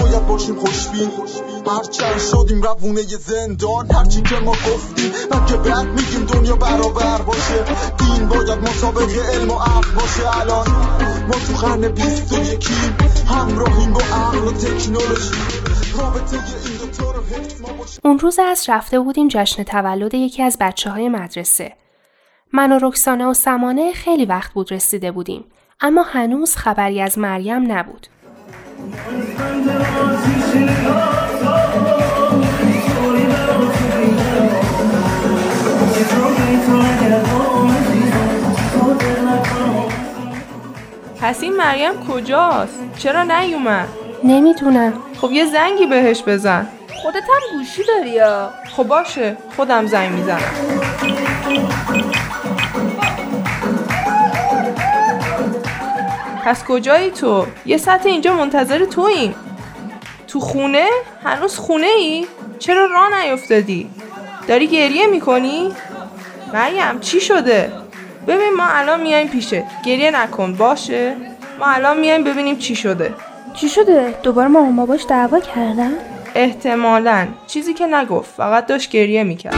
باید باشیم خوشبین. هرچند شدیم روونه زندان هرچی که ما گفتیم من که بعد میگیم دنیا برابر باشه. دین باید مسابق علم و عقل باشه. الان ما تو قرن بیست و یکیم همراهیم با عقل و تکنولوژی. اون روز از رفته بودیم جشن تولد یکی از بچه های مدرسه. من و رکسانه و سمانه خیلی وقت بود رسیده بودیم اما هنوز خبری از مریم نبود. پس این مریم کجاست؟ چرا نیومد؟ نمی‌دونم خب یه زنگی بهش بزن خودت هم گوشی داری یا؟ خب باشه خودم زنگ می‌زنم پس کجایی تو؟ یه ساعت اینجا منتظر توییم تو خونه؟ هنوز خونه ای؟ چرا راه نیفتادی؟ داری گریه می‌کنی؟ مریم چی شده؟ ببین ما الان میایم پیشه گریه نکن باشه؟ ما الان میایم ببینیم چی شده چی شده؟ دوباره مامان باش دعوا کردن؟ احتمالا چیزی که نگفت فقط داشت گریه می‌کرد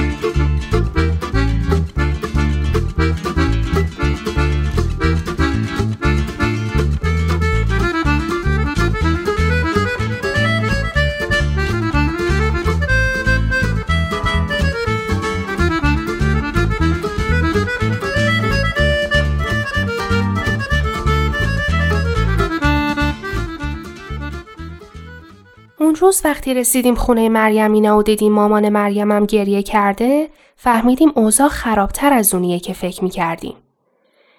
اون روز وقتی رسیدیم خونه مریم اینا و دیدیم مامان مریمم گریه کرده فهمیدیم اوضاع خرابتر از اونیه که فکر می‌کردیم.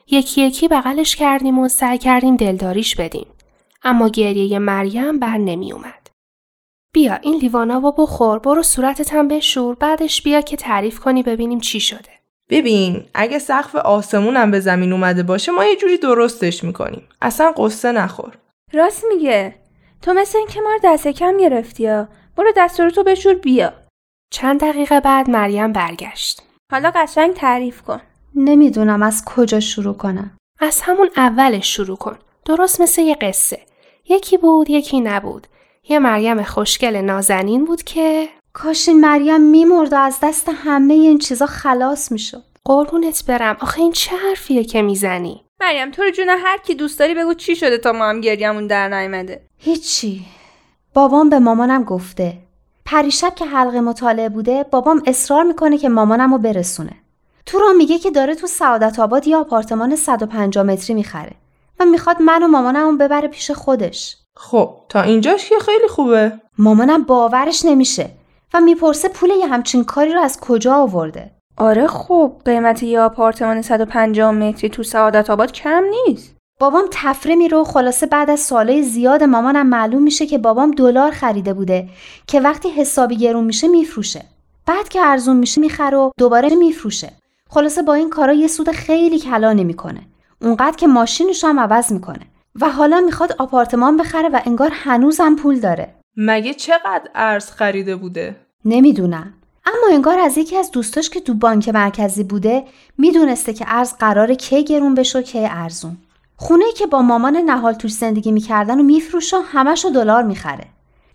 یکی یکی بغلش کردیم و سعی کردیم دلداریش بدیم. اما گریه مریم بر نمی اومد. بیا این لیوانا و بخور برو صورتت هم بشور بعدش بیا که تعریف کنی ببینیم چی شده. ببین اگه سقف آسمونم به زمین اومده باشه ما یه جوری درستش می‌کنیم. اصلا قصه نخور. راست میگه. تو مثل این که ما رو دست کم گرفتی یا برو دستورتو بشور بیا. چند دقیقه بعد مریم برگشت. حالا قشنگ تعریف کن. نمی‌دونم از کجا شروع کنم. از همون اولش شروع کن. درست مثل یه قصه. یکی بود یکی نبود. یه مریم خوشگل نازنین بود که کاش این مریم میمرد و از دست همه این چیزا خلاص می‌شد. قربونت برم. آخه این چه حرفیه که می‌زنی؟ مریم تو رو جون هر کی دوست داری بگو چی شده تا ما هم گریمون در نیامده. هیچی. بابام به مامانم گفته. پریشب که حلقه مطالعه بوده بابام اصرار می‌کنه که مامانم رو برسونه. تو را میگه که داره تو سعادت آباد یه آپارتمان 150 متری می‌خره و می‌خواد من و مامانم ببره پیش خودش. خب تا اینجاش که خیلی خوبه. مامانم باورش نمیشه و می‌پرسه پول یه همچین کاری رو از کجا آورده. آره خب قیمت یه آپارتمان 150 متری تو سعادت آباد کم نیست. بابام تفره میره و خلاصه بعد از سالهای زیاد مامانم معلوم میشه که بابام دلار خریده بوده که وقتی حسابی گرون میشه میفروشه. بعد که ارزون میشه می‌خره و دوباره میفروشه. خلاصه با این کارا یه سود خیلی کلا نمی‌کنه. اونقدر که ماشینش هم عوض می‌کنه. و حالا می‌خواد آپارتمان بخره و انگار هنوزم پول داره. مگه چقدر ارز خریده بوده؟ نمی‌دونم. اما انگار از یکی از دوستاش که تو بانک مرکزی بوده می‌دونسته که ارز قرار کی گرون بشه و کی ارزون. خونه که با مامان نهال توش زندگی می‌کردن و میفروشه همش دلار می‌خره.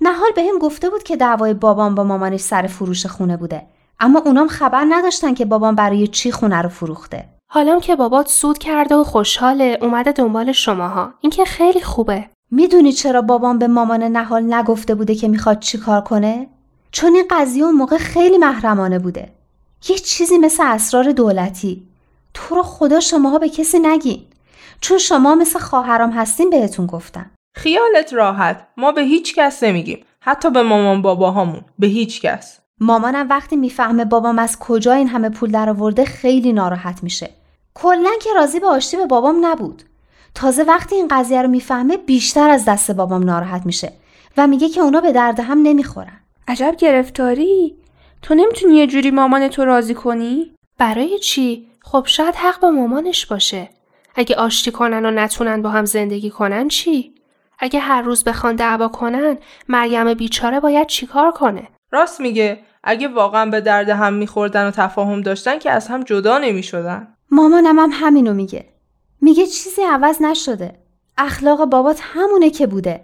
نهال به هم گفته بود که دعوای بابام با مامانش سر فروش خونه بوده. اما اونام خبر نداشتن که بابام برای چی خونه رو فروخته. حالا که بابات سود کرده و خوشحاله اومده دنبال شماها. این که خیلی خوبه. می‌دونی چرا بابام به مامان نهال نگفته بوده که می‌خواد چیکار کنه؟ چون این قضیه اون موقع خیلی محرمانه بوده. یه چیزی مثل اسرار دولتی. تو رو خدا شماها به کسی نگین. چون شما مثل خواهرام هستین بهتون گفتم. خیالت راحت. ما به هیچ کس نمیگیم. حتی به مامان باباهامون. به هیچ کس. مامانم وقتی می‌فهمه بابام از کجا این همه پول درآورده خیلی ناراحت میشه. کلا که راضی به آشتی به بابام نبود. تازه وقتی این قضیه رو می‌فهمه بیشتر از دست بابام ناراحت میشه و میگه که اونا به درد هم نمی‌خورن. عجب گرفتاری تو نمی‌تونی یه جوری مامان تو راضی کنی برای چی؟ خب شاید حق با مامانش باشه. اگه آشتی کنن و نتونن با هم زندگی کنن چی؟ اگه هر روز بخوان دعوا کنن مریم بیچاره باید چیکار کنه؟ راست میگه اگه واقعا به درد هم میخوردن و تفاهم داشتن که از هم جدا نمی‌شدن مامانم هم همینو میگه میگه چیزی عوض نشده اخلاق بابات همونه که بوده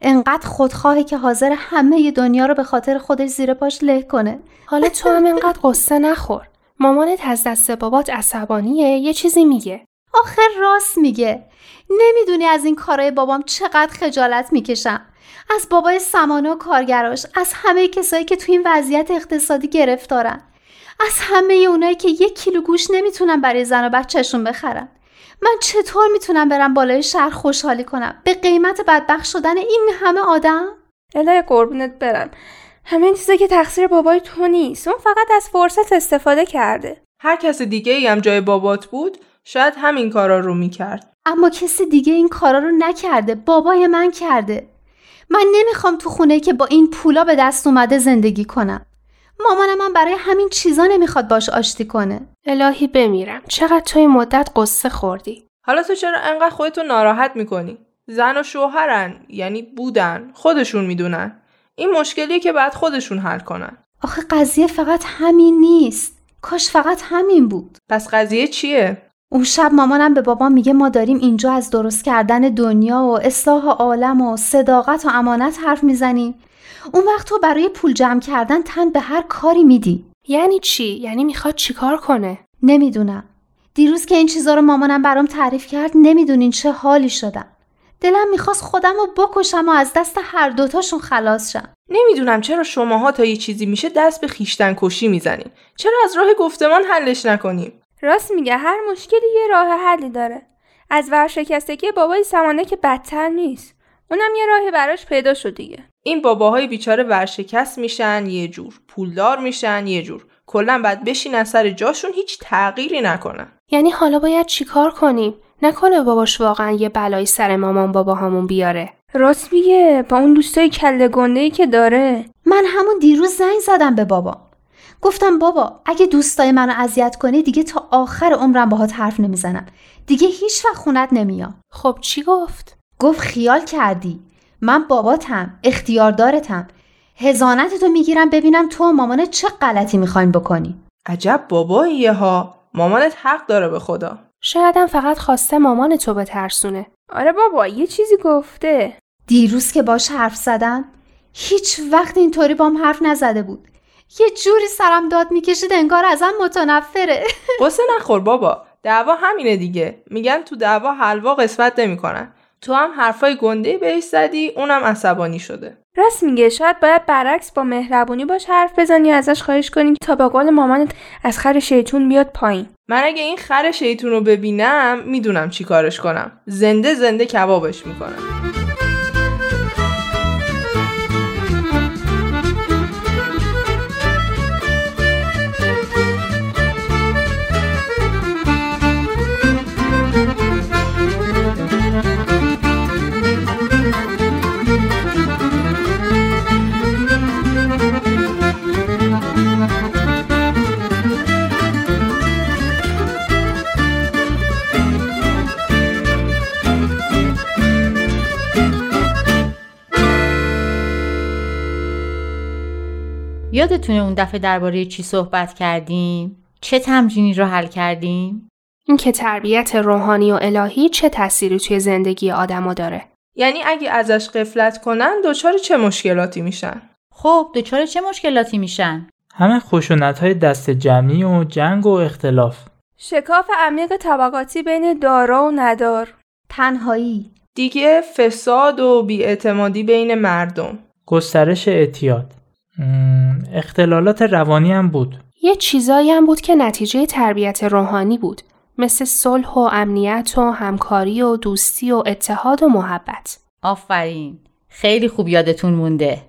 انقدر خودخواهه که حاضر همه دنیا رو به خاطر خودش زیر پاش له کنه. حالا تو هم انقدر قصه نخور. مامانت از دست بابات عصبانیه؟ یه چیزی میگه. آخر راست میگه. نمی‌دونی از این کارای بابام چقدر خجالت می‌کشم. از بابای سمانه و کارگراش از همه کسایی که تو این وضعیت اقتصادی گرفتارن. از همه اونایی که یک کیلو گوش نمی‌تونن برای زن و بچهشون بخرن. من چطور می‌تونم برم بالای شهر خوشحالی کنم؟ به قیمت بدبخت شدن این همه آدم؟ الهی قربونت برم. همه این چیزا که تقصیر بابای تو نیست. اون فقط از فرصت استفاده کرده. هر کس دیگه ای هم جای بابات بود شاید همین کارا رو می‌کرد. اما کسی دیگه این کارا رو نکرده. بابای من کرده. من نمی‌خوام تو خونه که با این پولا به دست اومده زندگی کنم. مامانم من برای همین چیزا نمی‌خواد باش آشتی کنه. الهی بمیرم. چقدر تو این مدت قصه خوردی؟ حالا تو چرا انقدر خودتو ناراحت می‌کنی؟ زن و شوهرن یعنی بودن خودشون می‌دونن. این مشکلیه که بعد خودشون حل کنن. آخه قضیه فقط همین نیست. کاش فقط همین بود. پس قضیه چیه؟ اون شب مامانم به بابام میگه ما داریم اینجا از درست کردن دنیا و اصلاح عالم و صداقت و امانت حرف می‌زنیم. اون وقت تو برای پول جمع کردن تن به هر کاری میدی. یعنی چی؟ یعنی می‌خواد چیکار کنه؟ نمی‌دونم. دیروز که این چیزا رو مامانم برام تعریف کرد نمی‌دونین چه حالی شدم. دلم می‌خواست خودم رو بکشم و از دست هر دوتاشون خلاص شم. نمی‌دونم چرا شماها تا یه چیزی میشه دست به خیشتن کشی می‌زنین. چرا از راه گفتمان حلش نکنیم راست میگه هر مشکلی یه راه حلی داره. از ورشکستگی بابای سمانه که بدتر نیست. اونم یه راهی براش پیدا شد دیگه این باباهای بیچاره ورشکست میشن یه جور پولدار میشن یه جور کلا بعد بشینن سر جاشون هیچ تغییری نکنن یعنی حالا باید چیکار کنیم؟ نکنه باباش واقعا یه بلایی سر مامان بابا همون بیاره. راست میگه با اون دوستای کله گنده ای که داره من همون دیروز زنگ زدم به بابا گفتم بابا اگه دوستای منو اذیت کنی دیگه تا آخر عمرم باهات حرف نمی‌زنم دیگه هیچ وقت خونت نمیام خب چی گفت؟ گفت خیال کردی. من باباتم اختیاردارتم. هزانت تو می‌گیرم ببینم تو و مامانت چه غلطی می‌خواین بکنی. عجب باباییه ها مامانت حق داره به خدا. شایدم فقط خواسته مامان تو بترسونه. آره بابا یه چیزی گفته. دیروز که باش حرف زدم هیچ وقت اینطوری بام حرف نزده بود. یه جوری سرم داد می‌کشید انگار ازم متنفره. قصه نخور بابا. دعوا همینه دیگه. میگن تو دعوا حلوا قسمت نمی‌کنن. تو هم حرفای گنده بهش زدی اونم عصبانی شده. راست میگه شاید باید برعکس با مهربونی باش حرف بزنی و ازش خواهش کنیم تا به قول مامانت از خر شیطون بیاد پایین. من اگه این خر شیطون رو ببینم می‌دونم چی کارش کنم. زنده زنده کبابش می‌کنم. یادتونه اون دفعه درباره چی صحبت کردیم؟ چه تمرینی رو حل کردیم؟ اینکه تربیت روحانی و الهی چه تأثیری توی زندگی آدما داره. یعنی اگه ازش قفلت کنن دچار چه مشکلاتی میشن خب دچار چه مشکلاتی میشن؟ همه خشونت های دست جمعی و جنگ و اختلاف شکاف عمیق طبقاتی بین دارا و ندار تنهایی دیگه فساد و بیاعتمادی بین مردم گسترش اعتیاد اختلالات روانی هم بود. یه چیزایی هم بود که نتیجه تربیت روحانی بود. مثل صلح و امنیت و همکاری و دوستی و اتحاد و محبت. آفرین. خیلی خوب یادتون مونده.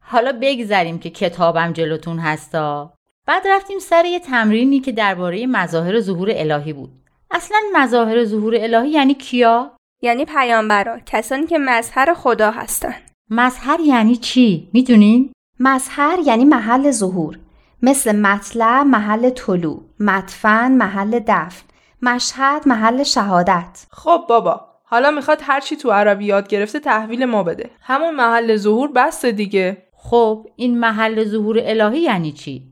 حالا بگذریم که کتابم جلوتون هستا. بعد رفتیم سر یه تمرینی که درباره مظاهر ظهور الهی بود. اصلا مظاهر ظهور الهی یعنی کیا؟ یعنی پیامبرا کسانی که مظهر خدا هستن. مظهر یعنی چی؟ می‌دونین؟ مظهر یعنی محل ظهور مثل مطلع محل طلوع مدفن محل دفن مشهد محل شهادت. خب بابا حالا می‌خواد هرچی تو عربی یاد گرفته تحویل ما بده. همون محل ظهور بسته دیگه. خب این محل ظهور الهی یعنی چی؟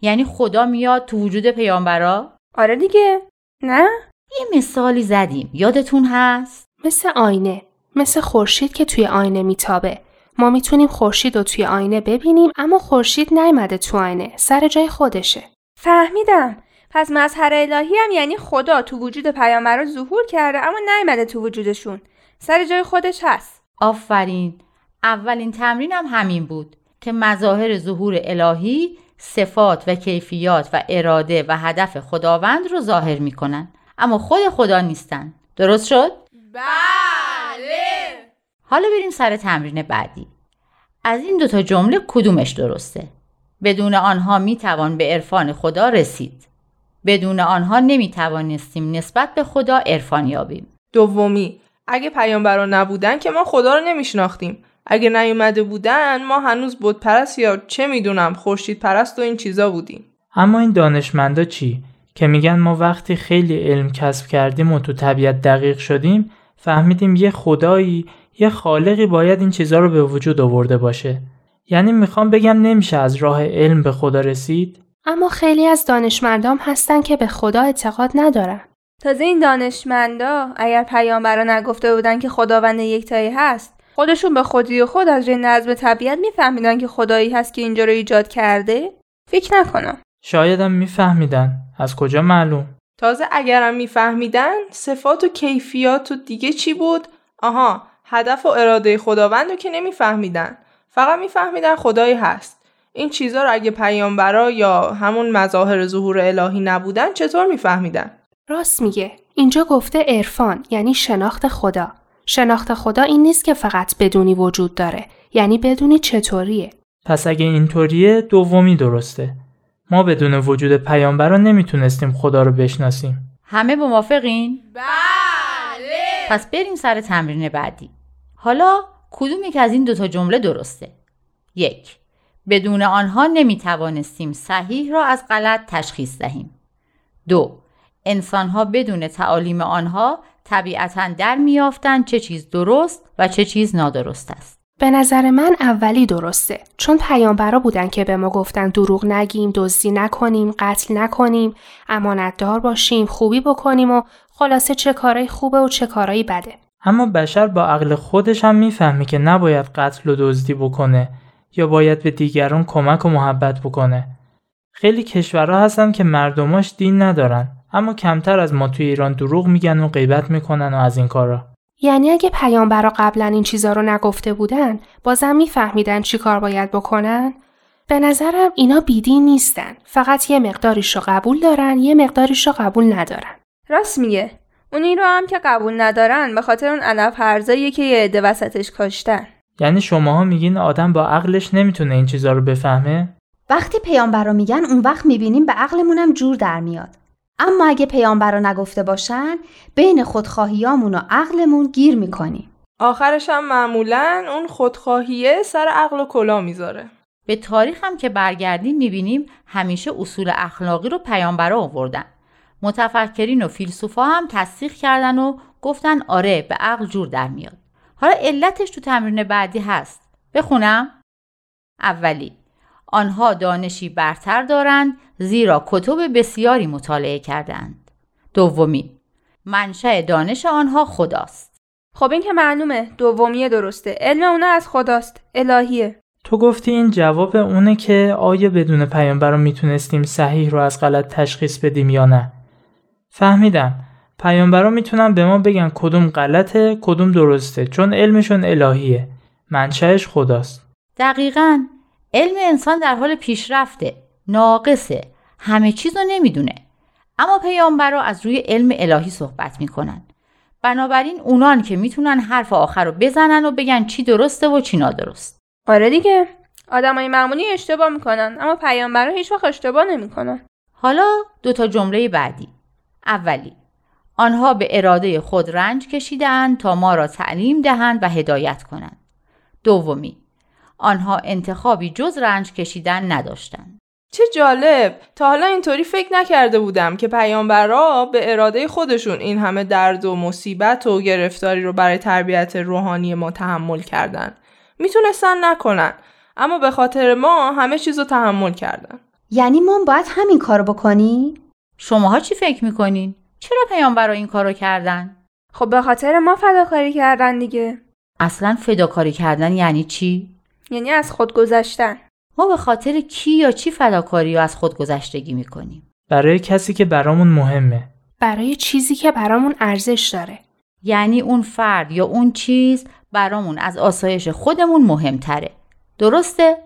یعنی خدا میاد تو وجود پیامبرا؟ آره دیگه. نه؟ یه مثالی زدیم. یادتون هست؟ مثل آینه مثل خورشید که توی آینه میتابه. ما می‌تونیم خورشید رو توی آینه ببینیم اما خورشید نیامده تو آینه سر جای خودشه. فهمیدم. پس مظهر الهی هم یعنی خدا تو وجود پیامبران ظهور کرده اما نیامده تو وجودشون. سر جای خودش هست. آفرین. اولین تمرین هم همین بود که مظاهر ظهور الهی صفات و کیفیات و اراده و هدف خداوند رو ظاهر می‌کنن. اما خود خدا نیستن. درست شد؟ بله! حالا بریم سر تمرین بعدی. از این دوتا جمله کدومش درسته؟ بدون آنها می توان به عرفان خدا رسید. بدون آنها نمی توانستیم نسبت به خدا عرفان یابیم. دومی اگه پیامبران نبودن که ما خدا رو نمیشناختیم. اگه نیومده بودن ما هنوز بود پرست یا چه می‌دونم خورشید پرست و این چیزا بودیم. اما این دانشمندا چی؟ که میگن ما وقتی خیلی علم کسب کردیم و تو طبیعت دقیق شدیم فهمیدیم یه خدایی یه خالقی باید این چیزا رو به وجود آورده باشه. یعنی می‌خوام بگم نمیشه از راه علم به خدا رسید؟ اما خیلی از دانشمندام هستن که به خدا اعتقاد ندارن. تازه این دانشمندا اگر پیامبرا نگفته بودن که خداوند یکتایی هست خودشون به خودی و خود از روی نظم طبیعت میفهمیدن که خدایی هست که اینجا رو ایجاد کرده؟ فکر نکنم. شایدم میفهمیدن. از کجا معلوم؟ تازه اگرم میفهمیدن صفات و کیفیات و دیگه چی بود؟ آها هدف و اراده خداوند رو که نمیفهمیدن. فقط میفهمیدن خدایی هست. این چیزها رو اگه پیامبرا یا همون مظاهر ظهور الهی نبودن چطور میفهمیدن؟ راست میگه. اینجا گفته عرفان یعنی شناخت خدا. شناخت خدا این نیست که فقط بدونی وجود داره. یعنی بدونی چطوریه. پس اگه اینطوریه دومی درسته. ما بدون وجود پیامبران نمی‌تونستیم خدا رو بشناسیم. همه موافقین؟ بله! پس بریم سر تمرین بعدی. حالا کدوم یک از این دوتا جمله درسته؟ یک بدون آنها نمی توانستیم صحیح را از غلط تشخیص دهیم. دو انسانها بدون تعالیم آنها طبیعتا در میافتند چه چیز درست و چه چیز نادرست است. به نظر من اولی درسته چون پیامبرا بودن که به ما گفتن دروغ نگیم، دزدی نکنیم، قتل نکنیم، امانتدار باشیم، خوبی بکنیم و خلاصه چه کارایی خوبه و چه کارایی بده. اما بشر با عقل خودش هم می‌فهمه که نباید قتل و دزدی بکنه یا باید به دیگران کمک و محبت بکنه. خیلی کشورها هستن که مردماش دین ندارن اما کمتر از ما توی ایران دروغ میگن و غیبت می‌کنن و از این کارا. یعنی اگه پیامبرا قبلا این چیزا رو نگفته بودن بازم میفهمیدن چی کار باید بکنن؟ به نظرم اینا بیدین نیستن فقط یه مقداریش رو قبول دارن یه مقداریش رو قبول ندارن راست میگه اونی رو هم که قبول ندارن به خاطر اون علف هرزاییه که یه عده وسطش کاشتن یعنی شماها میگین آدم با عقلش نمی‌تونه این چیزا رو بفهمه؟ وقتی پیامبرا میگن اون وقت می‌بینیم به عقلمونم جور در میاد اما اگه پیامبرا نگفته باشن بین خودخواهیامون و عقلمون گیر می‌کنیم آخرش هم معمولا اون خودخواهیه سر عقل و کلا می‌ذاره به تاریخ هم که برگردیم می‌بینیم همیشه اصول اخلاقی رو پیامبرا آوردن. متفکرین و فیلسوفا هم تصدیق کردن و گفتن آره به عقل جور در میاد. حالا علتش تو تمرین بعدی هست. بخونم؟ اولی آنها دانشی برتر دارند زیرا کتب بسیاری مطالعه کردند. دومی منشأ دانش آنها خداست. خب این که معلومه دومیه درسته علم اونا از خداست الهیه تو گفتی این جواب اونه که آیا بدون پیامبر می‌تونستیم صحیح رو از غلط تشخیص بدیم یا نه فهمیدم. پیامبرا می‌تونن به ما بگن کدوم غلطه کدوم درسته چون علمشون الهیه. منشأش خداست. دقیقا. علم انسان در حال پیشرفته ناقصه. همه چیز رو نمی‌دونه. اما پیامبرا از روی علم الهی صحبت می‌کنن. بنابراین اونان که می‌تونن حرف آخر رو بزنن و بگن چی درسته و چی نادرست. آره دیگه. آدمای معمولی اشتباه می‌کنن اما پیامبرا هیچ وقت اشتباه نمی‌کنن. حالا دو تا جمله بعدی. اولی. آنها به اراده خود رنج کشیدند تا ما را تعلیم دهند و هدایت کنند. دومی. آنها انتخابی جز رنج کشیدن نداشتند. چه جالب! تا حالا اینطوری فکر نکرده بودم که پیامبرا به اراده خودشون این همه درد و مصیبت و گرفتاری رو برای تربیت روحانی ما تحمل کردن. می‌تونستن نکنن اما به خاطر ما همه چیز رو تحمل کردن. یعنی ما باید همین کارو بکنی؟ شماها چی فکر می‌کنین؟ چرا پیامبرا این کارو کردن؟ خب به خاطر ما فداکاری کردن دیگه اصلا فداکاری کردن یعنی چی؟ یعنی از خود گذشتن ما به خاطر کی یا چی فداکاری و از خود گذشتگی می‌کنیم؟ برای کسی که برامون مهمه برای چیزی که برامون ارزش داره. یعنی اون فرد یا اون چیز برامون از آسایش خودمون مهمتره. درسته؟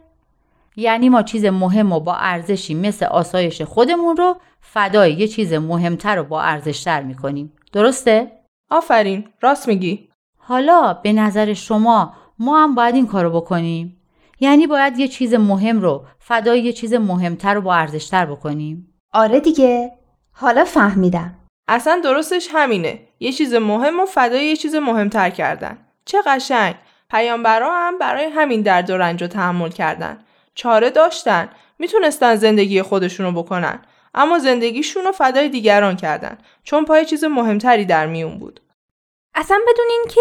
یعنی ما چیز مهم و با ارزشی مثل آسایش خودمون رو فدای یه چیز مهمتر و با ارزشتر می‌کنیم. درسته؟ آفرین راست میگی حالا به نظر شما ما هم باید این کارو بکنیم؟ یعنی باید یه چیز مهم رو فدای یه چیز مهمتر و با ارزشتر بکنیم؟ آره دیگه حالا فهمیدم اصلا درستش همینه یه چیز مهم و فدای یه چیز مهمتر کردن چه قشنگ پیامبرا هم برای همین درد و رنج رو تحمل کردن چاره داشتن. می‌تونستن زندگی خودشونو بکنن. اما زندگیشون رو فدای دیگران کردن. چون پای چیز مهمتری در میون بود. اصلا بدونین که